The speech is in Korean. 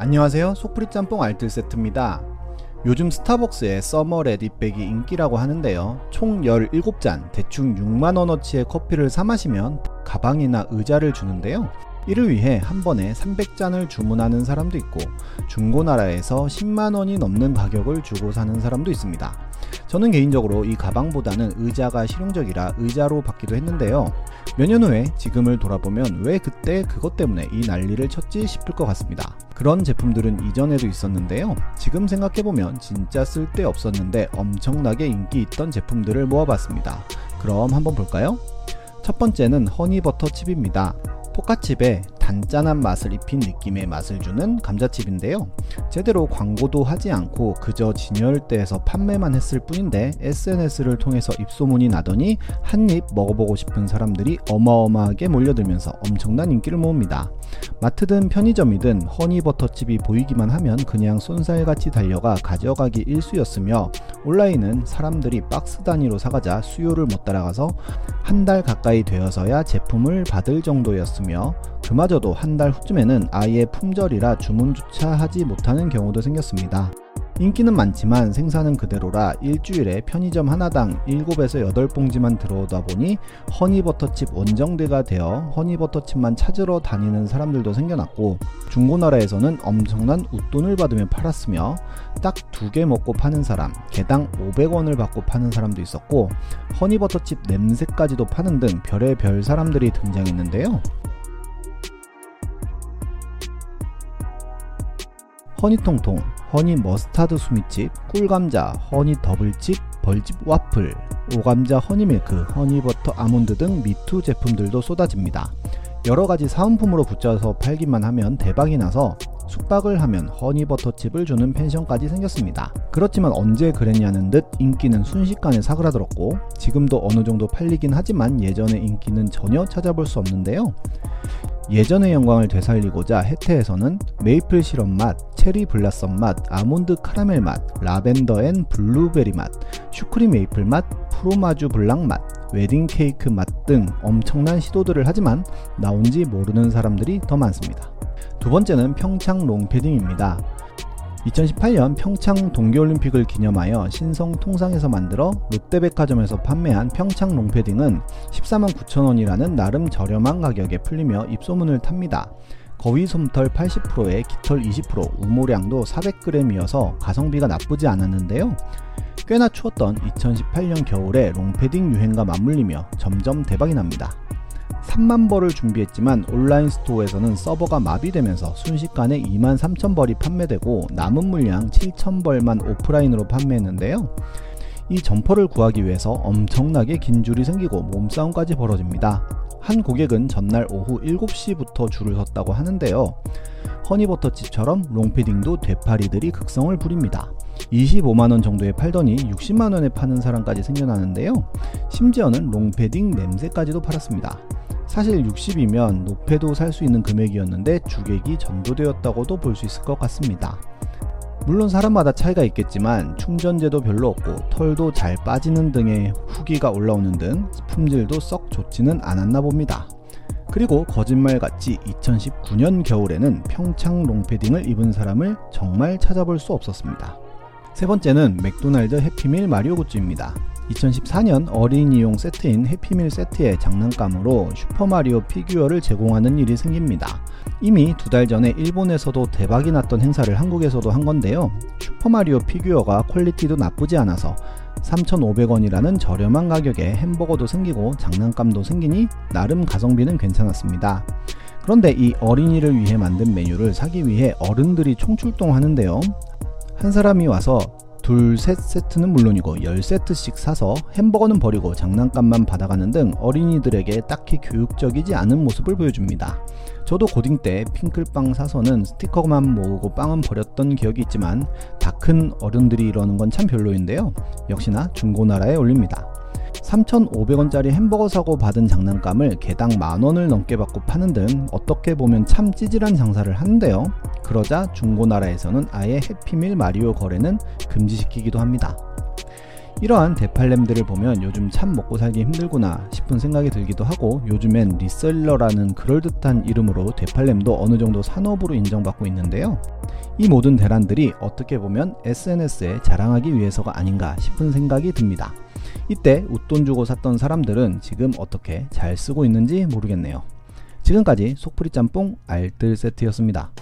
안녕하세요. 속풀이 짬뽕 알뜰 세트입니다. 요즘 스타벅스의 서머 레디백이 인기라고 하는데요. 총 17잔 대충 6만원어치의 커피를 사 마시면 가방이나 의자를 주는데요. 이를 위해 한 번에 300잔을 주문하는 사람도 있고 중고나라에서 10만원이 넘는 가격을 주고 사는 사람도 있습니다 저는 개인적으로 이 가방보다는 의자가 실용적이라 의자로 받기도 했는데요. 몇 년 후에 지금을 돌아보면 왜 그때 그것 때문에 이 난리를 쳤지 싶을 것 같습니다. 그런 제품들은 이전에도 있었는데요. 지금 생각해보면 진짜 쓸데 없었는데 엄청나게 인기 있던 제품들을 모아봤습니다. 그럼 한번 볼까요? 첫 번째는 허니버터 칩입니다. 포카칩에 단짠한 맛을 입힌 느낌의 맛을 주는 감자칩인데요. 제대로 광고도 하지 않고 그저 진열대에서 판매만 했을 뿐인데 SNS를 통해서 입소문이 나더니 한입 먹어보고 싶은 사람들이 어마어마하게 몰려들면서 엄청난 인기를 모읍니다. 마트든 편의점이든 허니버터칩이 보이기만 하면 그냥 쏜살같이 달려가 가져가기 일쑤였으며 온라인은 사람들이 박스 단위로 사가자 수요를 못 따라가서 한 달 가까이 되어서야 제품을 받을 정도였으며 그마저 도 한 달 후쯤에는 아예 품절이라 주문조차 하지 못하는 경우도 생겼습니다. 인기는 많지만 생산은 그대로라 일주일에 편의점 하나당 7에서 8봉지만 들어오다 보니 허니버터칩 원정대가 되어 허니버터칩만 찾으러 다니는 사람들도 생겨났고 중고나라에서는 엄청난 웃돈을 받으며 팔았으며 딱 두 개 먹고 파는 사람 개당 500원을 받고 파는 사람도 있었고 허니버터칩 냄새까지도 파는 등 별의별 사람들이 등장했는데요. 허니통통, 허니 머스타드 수미칩, 꿀감자, 허니 더블칩, 벌집 와플, 오감자 허니밀크, 허니버터 아몬드 등 미투 제품들도 쏟아집니다. 여러가지 사은품으로 붙여서 팔기만 하면 대박이 나서 숙박을 하면 허니버터칩을 주는 펜션까지 생겼습니다. 그렇지만 언제 그랬냐는 듯 인기는 순식간에 사그라들었고 지금도 어느 정도 팔리긴 하지만 예전의 인기는 전혀 찾아볼 수 없는데요. 예전의 영광을 되살리고자 해태에서는 메이플 시럽 맛, cherry blossom 맛, 아몬드 카라멜 맛, 라벤더 and 블루베리 맛, 슈크림 메이플 맛, fromage blanc 맛, 웨딩 케이크 맛 등 엄청난 시도들을 하지만 나온지 모르는 사람들이 더 많습니다. 두 번째는 평창 롱패딩입니다. 2018년 평창 동계올림픽을 기념하여 신성 통상에서 만들어 롯데백화점에서 판매한 평창 롱패딩은 14만 9천원이라는 나름 저렴한 가격에 풀리며 입소문을 탑니다. 거위 솜털 80%에 깃털 20%, 우모량도 400g이어서 가성비가 나쁘지 않았는데요. 꽤나 추웠던 2018년 겨울에 롱패딩 유행과 맞물리며 점점 대박이 납니다. 3만 벌을 준비했지만 온라인 스토어에서는 서버가 마비되면서 순식간에 2만 3천 벌이 판매되고 남은 물량 7천 벌만 오프라인으로 판매했는데요. 이 점퍼를 구하기 위해서 엄청나게 긴 줄이 생기고 몸싸움까지 벌어집니다. 한 고객은 전날 오후 7시부터 줄을 섰다고 하는데요. 허니버터칩처럼 롱패딩도 되팔이들이 극성을 부립니다. 25만원 정도에 팔더니 60만원에 파는 사람까지 생겨나는데요. 심지어는 롱패딩 냄새까지도 팔았습니다. 사실 60이면 높여도 살 수 있는 금액이었는데 주객이 전도되었다고도 볼 수 있을 것 같습니다. 물론 사람마다 차이가 있겠지만 충전재도 별로 없고 털도 잘 빠지는 등의 후기가 올라오는 등 품질도 썩 좋지는 않았나 봅니다. 그리고 거짓말같이 2019년 겨울에는 평창 롱패딩을 입은 사람을 정말 찾아볼 수 없었습니다. 세 번째는 맥도날드 해피밀 마리오 굿즈입니다. 2014년 어린이용 세트인 해피밀 세트의 장난감으로 슈퍼마리오 피규어를 제공하는 일이 생깁니다. 이미 두 달 전에 일본에서도 대박이 났던 행사를 한국에서도 한 건데요. 슈퍼마리오 피규어가 quality도 나쁘지 않아서 3,500원이라는 저렴한 가격에 햄버거도 생기고 장난감도 생기니 나름 가성비는 괜찮았습니다. 그런데 이 어린이를 위해 만든 메뉴를 사기 위해 어른들이 총출동하는데요. 한 사람이 와서 둘, 셋 세트는 물론이고 10세트씩 사서 햄버거는 버리고 장난감만 받아가는 등 어린이들에게 딱히 교육적이지 않은 모습을 보여줍니다. 저도 고딩 때 핑클빵 사서는 스티커만 모으고 빵은 버렸던 기억이 있지만 다 큰 어른들이 이러는 건 참 별로인데요. 역시나 중고나라에 올립니다. 3,500원짜리 햄버거 사고 받은 장난감을 개당 만원을 넘게 받고 파는 등 어떻게 보면 참 찌질한 장사를 하는데요. 그러자 중고나라에서는 아예 해피밀 마리오 거래는 금지시키기도 합니다. 이러한 대팔렘들을 보면 요즘 참 먹고 살기 힘들구나 싶은 생각이 들기도 하고 요즘엔 리셀러라는 그럴듯한 이름으로 대팔렘도 어느 정도 산업으로 인정받고 있는데요. 이 모든 대란들이 어떻게 보면 SNS에 자랑하기 위해서가 아닌가 싶은 생각이 듭니다. 이때 웃돈 주고 샀던 사람들은 지금 어떻게 잘 쓰고 있는지 모르겠네요. 지금까지 속풀이 짬뽕 알뜰 세트였습니다.